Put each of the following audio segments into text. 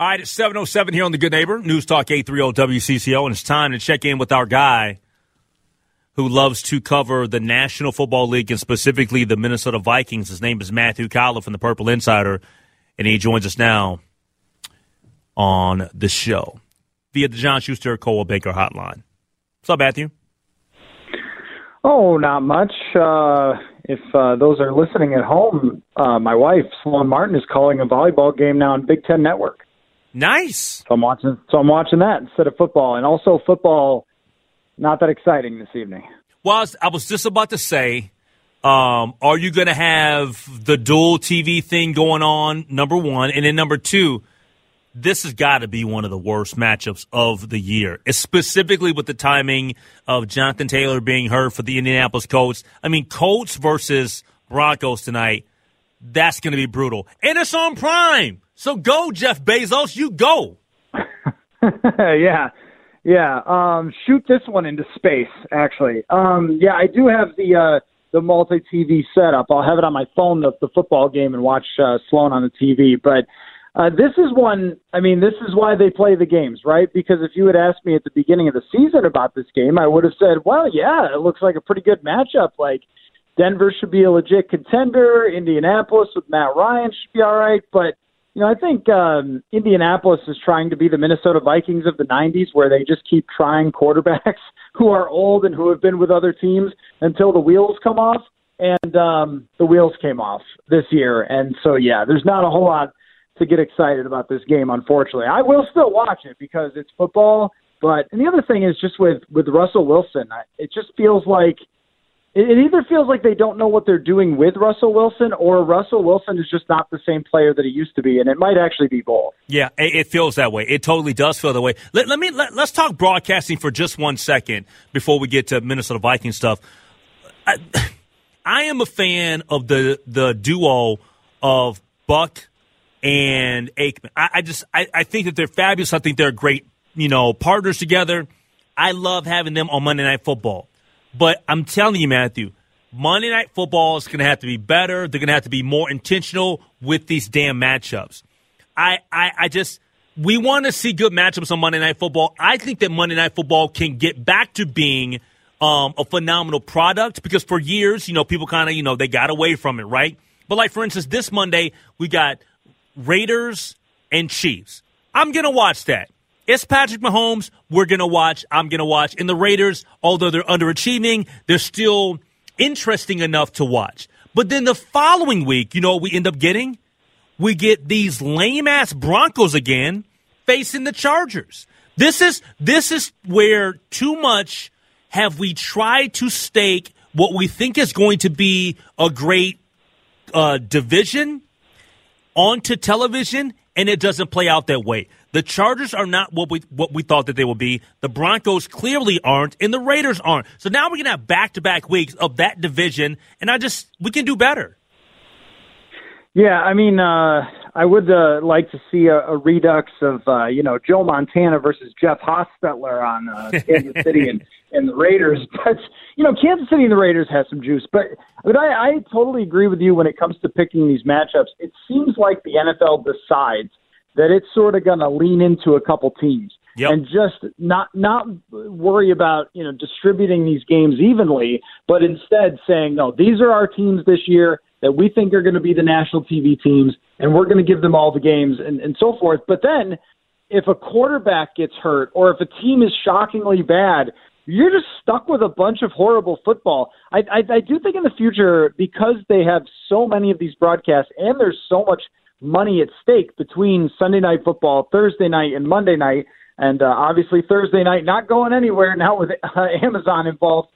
All right, it's 707 here on The Good Neighbor, News Talk 830 WCCO, and it's time to check in with our guy who loves to cover the National Football League and specifically the Minnesota Vikings. His name is Matthew Coller from the Purple Insider, and he joins us now on the show via the John Schuster Coldwell Banker Hotline. What's up, Matthew? Oh, not much. Uh, if uh, those are listening at home, uh, my wife, Sloan Martin, is calling a volleyball game now on Big Ten Network. Nice. So I'm watching. So I'm watching that instead of football, and also football. Not that exciting this evening. Well, I was, I was just about to say, um, are you going to have the dual TV thing going on? Number one, and then number two, this has got to be one of the worst matchups of the year, specifically with the timing of Jonathan Taylor being hurt for the Indianapolis Colts. I mean, Colts versus Broncos tonight. That's going to be brutal, and it's on Prime. So go, Jeff Bezos. You go. yeah, yeah. Um, shoot this one into space. Actually, um, yeah, I do have the uh, the multi TV setup. I'll have it on my phone, the, the football game, and watch uh, Sloan on the TV. But uh, this is one. I mean, this is why they play the games, right? Because if you had asked me at the beginning of the season about this game, I would have said, "Well, yeah, it looks like a pretty good matchup. Like Denver should be a legit contender. Indianapolis with Matt Ryan should be all right." But you know, I think um, Indianapolis is trying to be the Minnesota Vikings of the 90s, where they just keep trying quarterbacks who are old and who have been with other teams until the wheels come off. And um, the wheels came off this year. And so, yeah, there's not a whole lot to get excited about this game, unfortunately. I will still watch it because it's football. But and the other thing is just with with Russell Wilson, it just feels like – it, it either feels like they don't know what they're doing with Russell Wilson, or Russell Wilson is just not the same player that he used to be, and it might actually be both. Yeah, it, feels that way. It totally does feel that way. Let, let me let, us talk broadcasting for just one second before we get to Minnesota Vikings stuff. I, I am a fan of the the duo of Buck and Aikman. I, I just I, I think that they're fabulous. I think they're great, you know, partners together. I love having them on Monday Night Football. But I'm telling you, Matthew, Monday Night Football is going to have to be better. They're going to have to be more intentional with these damn matchups. I, I, I just, we want to see good matchups on Monday Night Football. I think that Monday Night Football can get back to being um, a phenomenal product because for years, you know, people kind of, you know, they got away from it, right? But like, for instance, this Monday, we got Raiders and Chiefs. I'm going to watch that. It's Patrick Mahomes. We're going to watch. I'm going to watch. And the Raiders, although they're underachieving, they're still interesting enough to watch. But then the following week, you know what we end up getting? We get these lame ass Broncos again facing the Chargers. This is this is where too much have we tried to stake what we think is going to be a great uh, division onto television, and it doesn't play out that way. The Chargers are not what we what we thought that they would be. The Broncos clearly aren't, and the Raiders aren't. So now we're gonna have back to back weeks of that division, and I just we can do better. Yeah, I mean, uh, I would uh, like to see a, a redux of uh, you know Joe Montana versus Jeff Hostetler on uh, Kansas City and, and the Raiders, but you know Kansas City and the Raiders have some juice. But but I, I totally agree with you when it comes to picking these matchups. It seems like the NFL decides that it's sort of going to lean into a couple teams yep. and just not not worry about you know distributing these games evenly, but instead saying no, these are our teams this year that we think are going to be the national TV teams, and we're going to give them all the games and, and so forth. But then, if a quarterback gets hurt or if a team is shockingly bad, you're just stuck with a bunch of horrible football. I, I, I do think in the future, because they have so many of these broadcasts and there's so much money at stake between Sunday night football, Thursday night, and Monday night, and uh, obviously Thursday night not going anywhere now with uh, Amazon involved.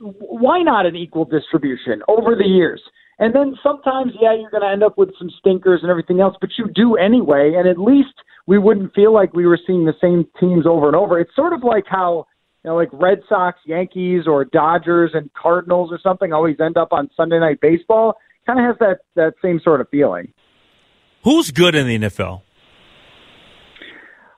Why not an equal distribution over the years? And then sometimes, yeah, you're going to end up with some stinkers and everything else, but you do anyway. And at least we wouldn't feel like we were seeing the same teams over and over. It's sort of like how you know, like Red Sox, Yankees, or Dodgers and Cardinals or something always end up on Sunday Night Baseball. Kind of has that that same sort of feeling. Who's good in the NFL?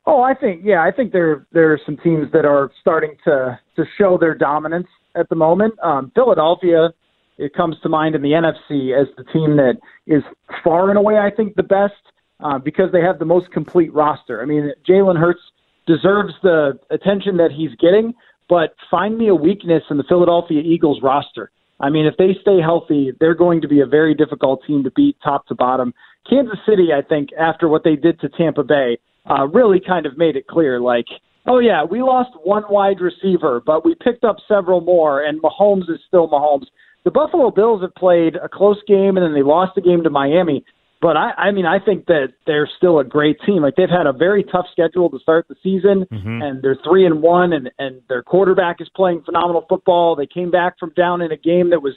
Oh, I think yeah, I think there there are some teams that are starting to to show their dominance at the moment. Um, Philadelphia, it comes to mind in the NFC as the team that is far and away, I think, the best uh, because they have the most complete roster. I mean, Jalen Hurts deserves the attention that he's getting, but find me a weakness in the Philadelphia Eagles roster. I mean, if they stay healthy, they're going to be a very difficult team to beat top to bottom. Kansas City, I think, after what they did to Tampa Bay, uh, really kind of made it clear like, oh, yeah, we lost one wide receiver, but we picked up several more, and Mahomes is still Mahomes. The Buffalo Bills have played a close game, and then they lost the game to Miami. But I, I mean, I think that they're still a great team. Like they've had a very tough schedule to start the season, mm-hmm. and they're three and one, and and their quarterback is playing phenomenal football. They came back from down in a game that was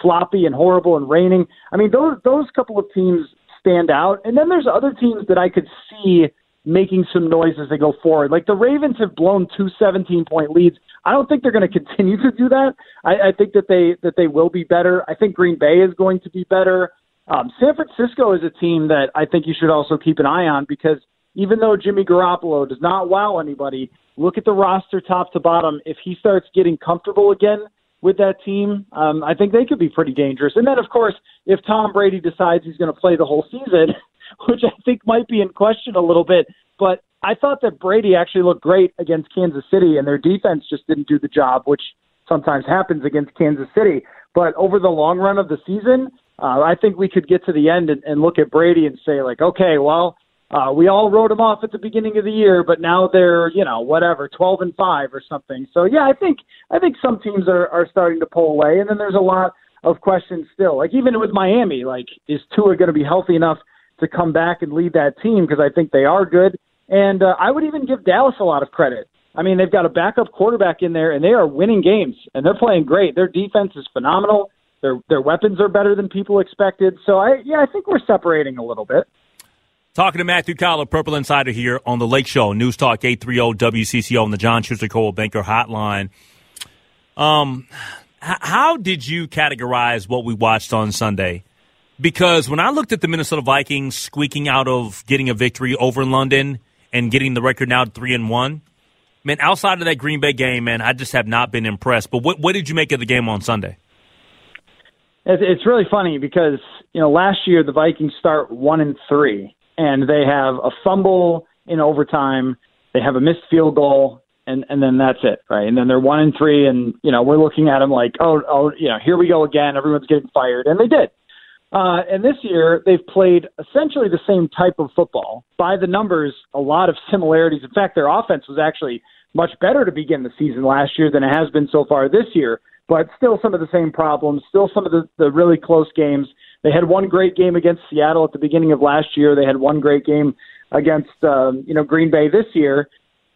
sloppy and horrible and raining. I mean, those those couple of teams stand out, and then there's other teams that I could see making some noise as they go forward. Like the Ravens have blown two 17 point leads. I don't think they're going to continue to do that. I, I think that they that they will be better. I think Green Bay is going to be better. Um, San Francisco is a team that I think you should also keep an eye on because even though Jimmy Garoppolo does not wow anybody, look at the roster top to bottom. If he starts getting comfortable again with that team, um, I think they could be pretty dangerous. And then, of course, if Tom Brady decides he's going to play the whole season, which I think might be in question a little bit, but I thought that Brady actually looked great against Kansas City, and their defense just didn't do the job, which sometimes happens against Kansas City. But over the long run of the season, uh, I think we could get to the end and, and look at Brady and say like, okay, well, uh, we all wrote them off at the beginning of the year, but now they're you know whatever twelve and five or something. So yeah, I think I think some teams are are starting to pull away, and then there's a lot of questions still. Like even with Miami, like is Tua going to be healthy enough to come back and lead that team? Because I think they are good, and uh, I would even give Dallas a lot of credit. I mean, they've got a backup quarterback in there, and they are winning games, and they're playing great. Their defense is phenomenal. Their their weapons are better than people expected. So I yeah, I think we're separating a little bit. Talking to Matthew Coller, Purple Insider here on the Lake Show, News Talk 830 WCCO on the John Schuster Coldwell Banker Hotline. Um, h- how did you categorize what we watched on Sunday? Because when I looked at the Minnesota Vikings squeaking out of getting a victory over London and getting the record now three and one, man, outside of that Green Bay game, man, I just have not been impressed. But what what did you make of the game on Sunday? It's really funny because you know last year the Vikings start one and three, and they have a fumble in overtime, they have a missed field goal, and and then that's it, right? And then they're one and three, and you know we're looking at them like, oh, oh, you know, here we go again. Everyone's getting fired, and they did. Uh, and this year they've played essentially the same type of football. By the numbers, a lot of similarities. In fact, their offense was actually much better to begin the season last year than it has been so far this year but still some of the same problems, still some of the, the really close games. They had one great game against Seattle at the beginning of last year. They had one great game against um, you know Green Bay this year,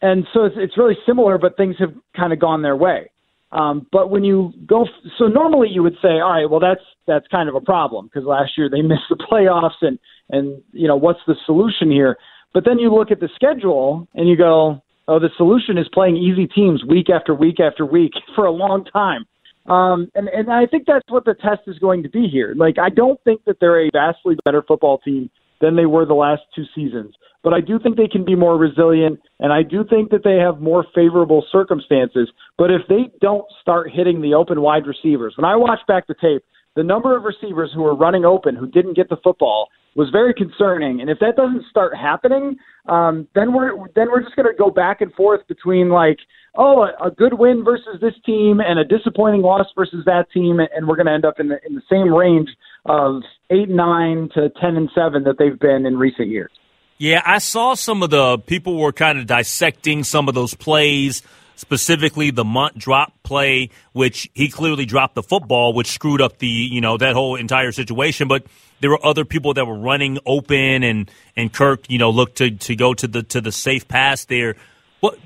and so it's, it's really similar, but things have kind of gone their way. Um, but when you go, so normally you would say, all right, well that's that's kind of a problem because last year they missed the playoffs, and and you know what's the solution here? But then you look at the schedule and you go, oh, the solution is playing easy teams week after week after week for a long time. Um, and, and I think that's what the test is going to be here. Like, I don't think that they're a vastly better football team than they were the last two seasons, but I do think they can be more resilient, and I do think that they have more favorable circumstances. But if they don't start hitting the open wide receivers, when I watch back the tape, the number of receivers who were running open who didn't get the football was very concerning. And if that doesn't start happening, um, then we're then we're just going to go back and forth between like, oh, a, a good win versus this team and a disappointing loss versus that team, and we're going to end up in the in the same range of eight nine to ten and seven that they've been in recent years. Yeah, I saw some of the people were kind of dissecting some of those plays specifically the Mundt drop play, which he clearly dropped the football, which screwed up the you know that whole entire situation. But there were other people that were running open, and and Kirk you know looked to to go to the to the safe pass there. What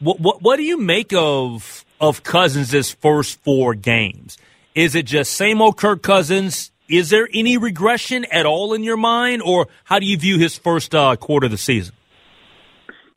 what what, what do you make of of Cousins' first four games? Is it just same old Kirk Cousins? Is there any regression at all in your mind, or how do you view his first uh, quarter of the season?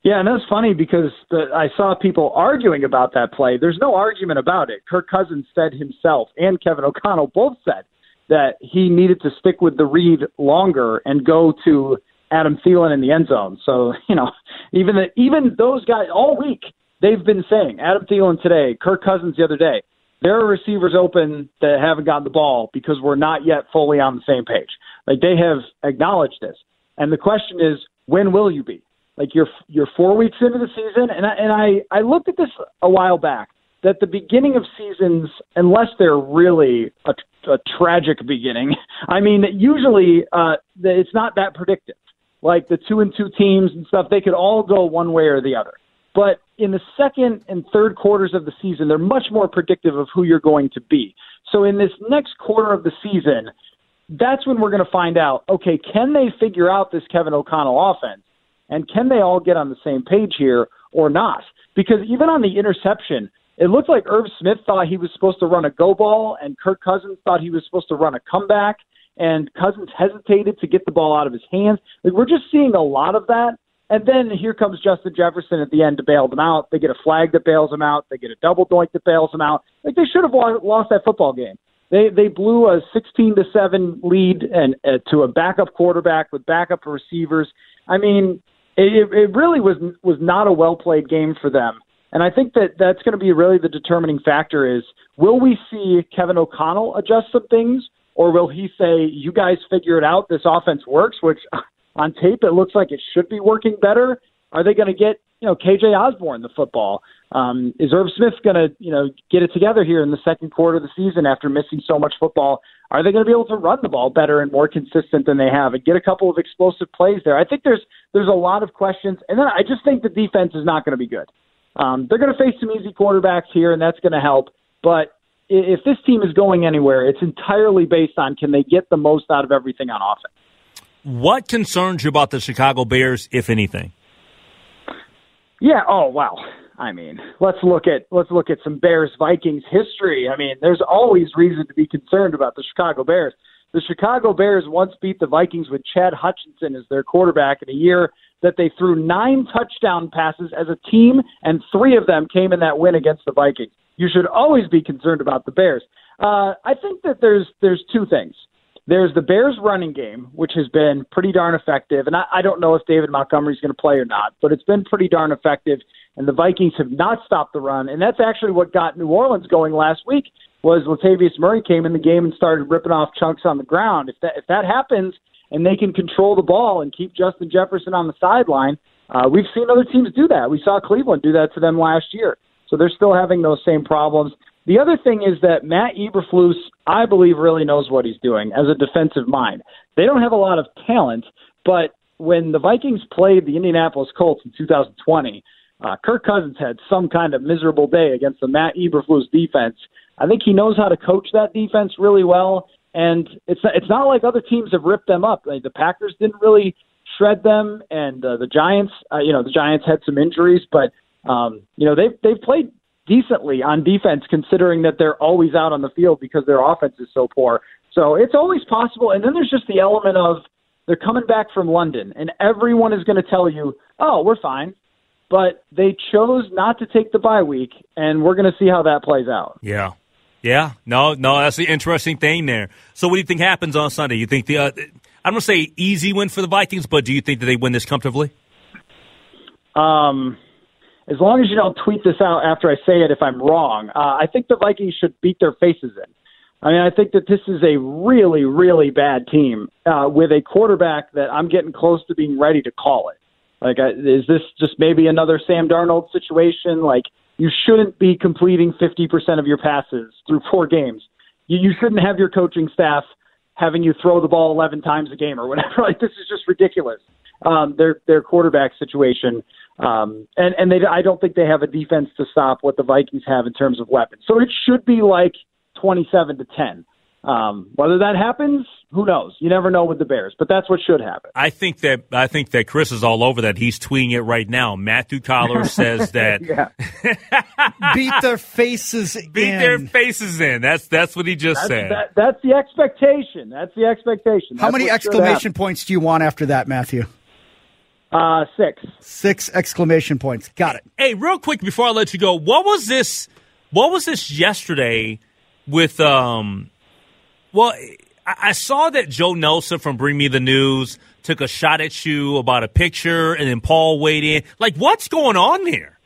Yeah, and that's funny because the, I saw people arguing about that play. There's no argument about it. Kirk Cousins said himself, and Kevin O'Connell both said that he needed to stick with the read longer and go to Adam Thielen in the end zone. So you know, even the, even those guys all week they've been saying Adam Thielen today, Kirk Cousins the other day. There are receivers open that haven't gotten the ball because we're not yet fully on the same page. Like they have acknowledged this, and the question is, when will you be? Like you're you're four weeks into the season, and I, and I I looked at this a while back that the beginning of seasons, unless they're really a, a tragic beginning, I mean, usually uh, it's not that predictive. Like the two and two teams and stuff, they could all go one way or the other. But in the second and third quarters of the season, they're much more predictive of who you're going to be. So in this next quarter of the season, that's when we're going to find out okay, can they figure out this Kevin O'Connell offense? And can they all get on the same page here or not? Because even on the interception, it looked like Irv Smith thought he was supposed to run a go ball, and Kirk Cousins thought he was supposed to run a comeback, and Cousins hesitated to get the ball out of his hands. Like we're just seeing a lot of that. And then here comes Justin Jefferson at the end to bail them out. They get a flag that bails them out. They get a double doink that bails them out. Like they should have lost that football game. They they blew a 16 to seven lead and uh, to a backup quarterback with backup receivers. I mean, it, it really was was not a well played game for them. And I think that that's going to be really the determining factor is will we see Kevin O'Connell adjust some things or will he say you guys figure it out this offense works which on tape it looks like it should be working better are they going to get you know KJ Osborn the football um, is Irv Smith going to you know get it together here in the second quarter of the season after missing so much football are they going to be able to run the ball better and more consistent than they have and get a couple of explosive plays there? I think there's there's a lot of questions, and then I just think the defense is not going to be good. Um, they're going to face some easy quarterbacks here, and that's going to help. But if this team is going anywhere, it's entirely based on can they get the most out of everything on offense. What concerns you about the Chicago Bears, if anything? Yeah. Oh wow. I mean, let's look at let's look at some Bears Vikings history. I mean, there's always reason to be concerned about the Chicago Bears. The Chicago Bears once beat the Vikings with Chad Hutchinson as their quarterback in a year that they threw nine touchdown passes as a team, and three of them came in that win against the Vikings. You should always be concerned about the Bears. Uh, I think that there's there's two things. There's the Bears running game, which has been pretty darn effective. And I, I don't know if David Montgomery's going to play or not, but it's been pretty darn effective. And the Vikings have not stopped the run. And that's actually what got New Orleans going last week was Latavius Murray came in the game and started ripping off chunks on the ground. If that if that happens and they can control the ball and keep Justin Jefferson on the sideline, uh, we've seen other teams do that. We saw Cleveland do that to them last year. So they're still having those same problems. The other thing is that Matt Eberflus, I believe, really knows what he's doing as a defensive mind. They don't have a lot of talent, but when the Vikings played the Indianapolis Colts in 2020, uh, Kirk Cousins had some kind of miserable day against the Matt Eberflus defense. I think he knows how to coach that defense really well, and it's it's not like other teams have ripped them up. Like the Packers didn't really shred them, and uh, the Giants, uh, you know, the Giants had some injuries, but um, you know they've they've played decently on defense, considering that they're always out on the field because their offense is so poor. So it's always possible. And then there's just the element of they're coming back from London, and everyone is going to tell you, "Oh, we're fine." But they chose not to take the bye week, and we're going to see how that plays out. Yeah, yeah, no, no, that's the interesting thing there. So, what do you think happens on Sunday? You think the uh, I'm going to say easy win for the Vikings, but do you think that they win this comfortably? Um, as long as you don't tweet this out after I say it if I'm wrong, uh, I think the Vikings should beat their faces in. I mean, I think that this is a really, really bad team uh, with a quarterback that I'm getting close to being ready to call it. Like, uh, is this just maybe another Sam Darnold situation? Like, you shouldn't be completing 50% of your passes through four games. You, you shouldn't have your coaching staff having you throw the ball 11 times a game or whatever. Like, this is just ridiculous. Um, their their quarterback situation. Um, and and they, I don't think they have a defense to stop what the Vikings have in terms of weapons. So it should be like 27 to 10. Um, whether that happens, who knows? You never know with the Bears, but that's what should happen. I think that I think that Chris is all over that. He's tweeting it right now. Matthew Coller says that beat their faces beat in. their faces in. That's that's what he just that's, said. That, that's the expectation. That's the expectation. How That's many exclamation points do you want after that, Matthew? Uh, six. Six exclamation points. Got it. Hey, real quick before I let you go, what was this? What was this yesterday with? um Well, I, I saw that Joe Nelson from Bring Me the News took a shot at you about a picture, and then Paul weighed in. Like, what's going on there?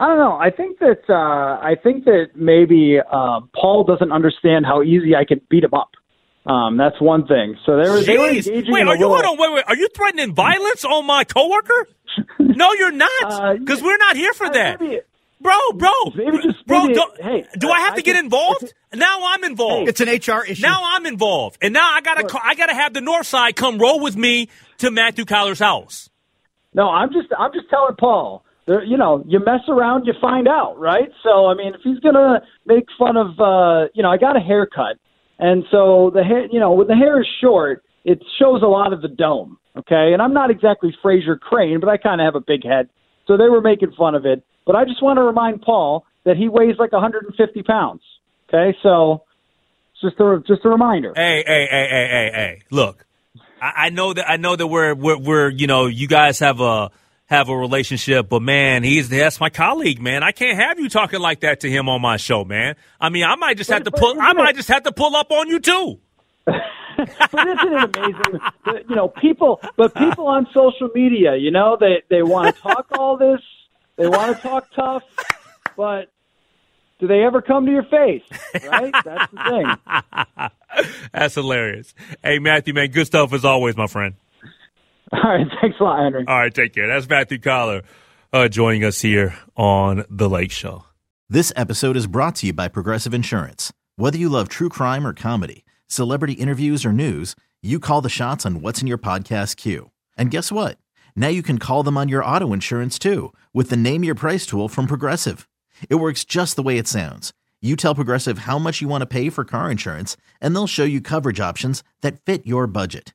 I don't know. I think that uh, I think that maybe uh, Paul doesn't understand how easy I can beat him up. Um, that's one thing. So they were, they were Jeez. engaging Wait, are a you little, hold on? Wait, wait. Are you threatening violence on my coworker? No, you're Uh, not, because we're not here for Uh, that. maybe- Bro, bro, Maybe just- bro. maybe- do, hey, do I have I to get can- involved? Now I'm involved. It's an HR issue. Now I'm involved, and now I gotta ca- I gotta have the North Side come roll with me to Matthew Coller's house. No, I'm just I'm just telling Paul. There, you know, you mess around, you find out, right? So I mean, if he's gonna make fun of, uh, you know, I got a haircut, and so the hair, you know, when the hair is short, it shows a lot of the dome. Okay, and I'm not exactly Frasier Crane, but I kind of have a big head, so they were making fun of it. But I just want to remind Paul that he weighs like 150 pounds. Okay, so it's just a just a reminder. Hey, hey, hey, hey, hey, hey! Look, I, I know that I know that we're, we're we're you know you guys have a have a relationship, but man, he's that's my colleague, man. I can't have you talking like that to him on my show, man. I mean, I might just have to pull. I might just have to pull up on you too. but isn't it amazing? that, you know, people, but people on social media, you know, they they want to talk all this, they want to talk tough, but do they ever come to your face? Right? That's the thing. That's hilarious. Hey, Matthew, man, good stuff as always, my friend. All right, thanks a lot, Henry. All right, take care. That's Matthew Coller uh, joining us here on the Lake Show. This episode is brought to you by Progressive Insurance. Whether you love true crime or comedy, celebrity interviews or news, you call the shots on what's in your podcast queue. And guess what? Now you can call them on your auto insurance too with the Name Your Price tool from Progressive. It works just the way it sounds. You tell Progressive how much you want to pay for car insurance, and they'll show you coverage options that fit your budget.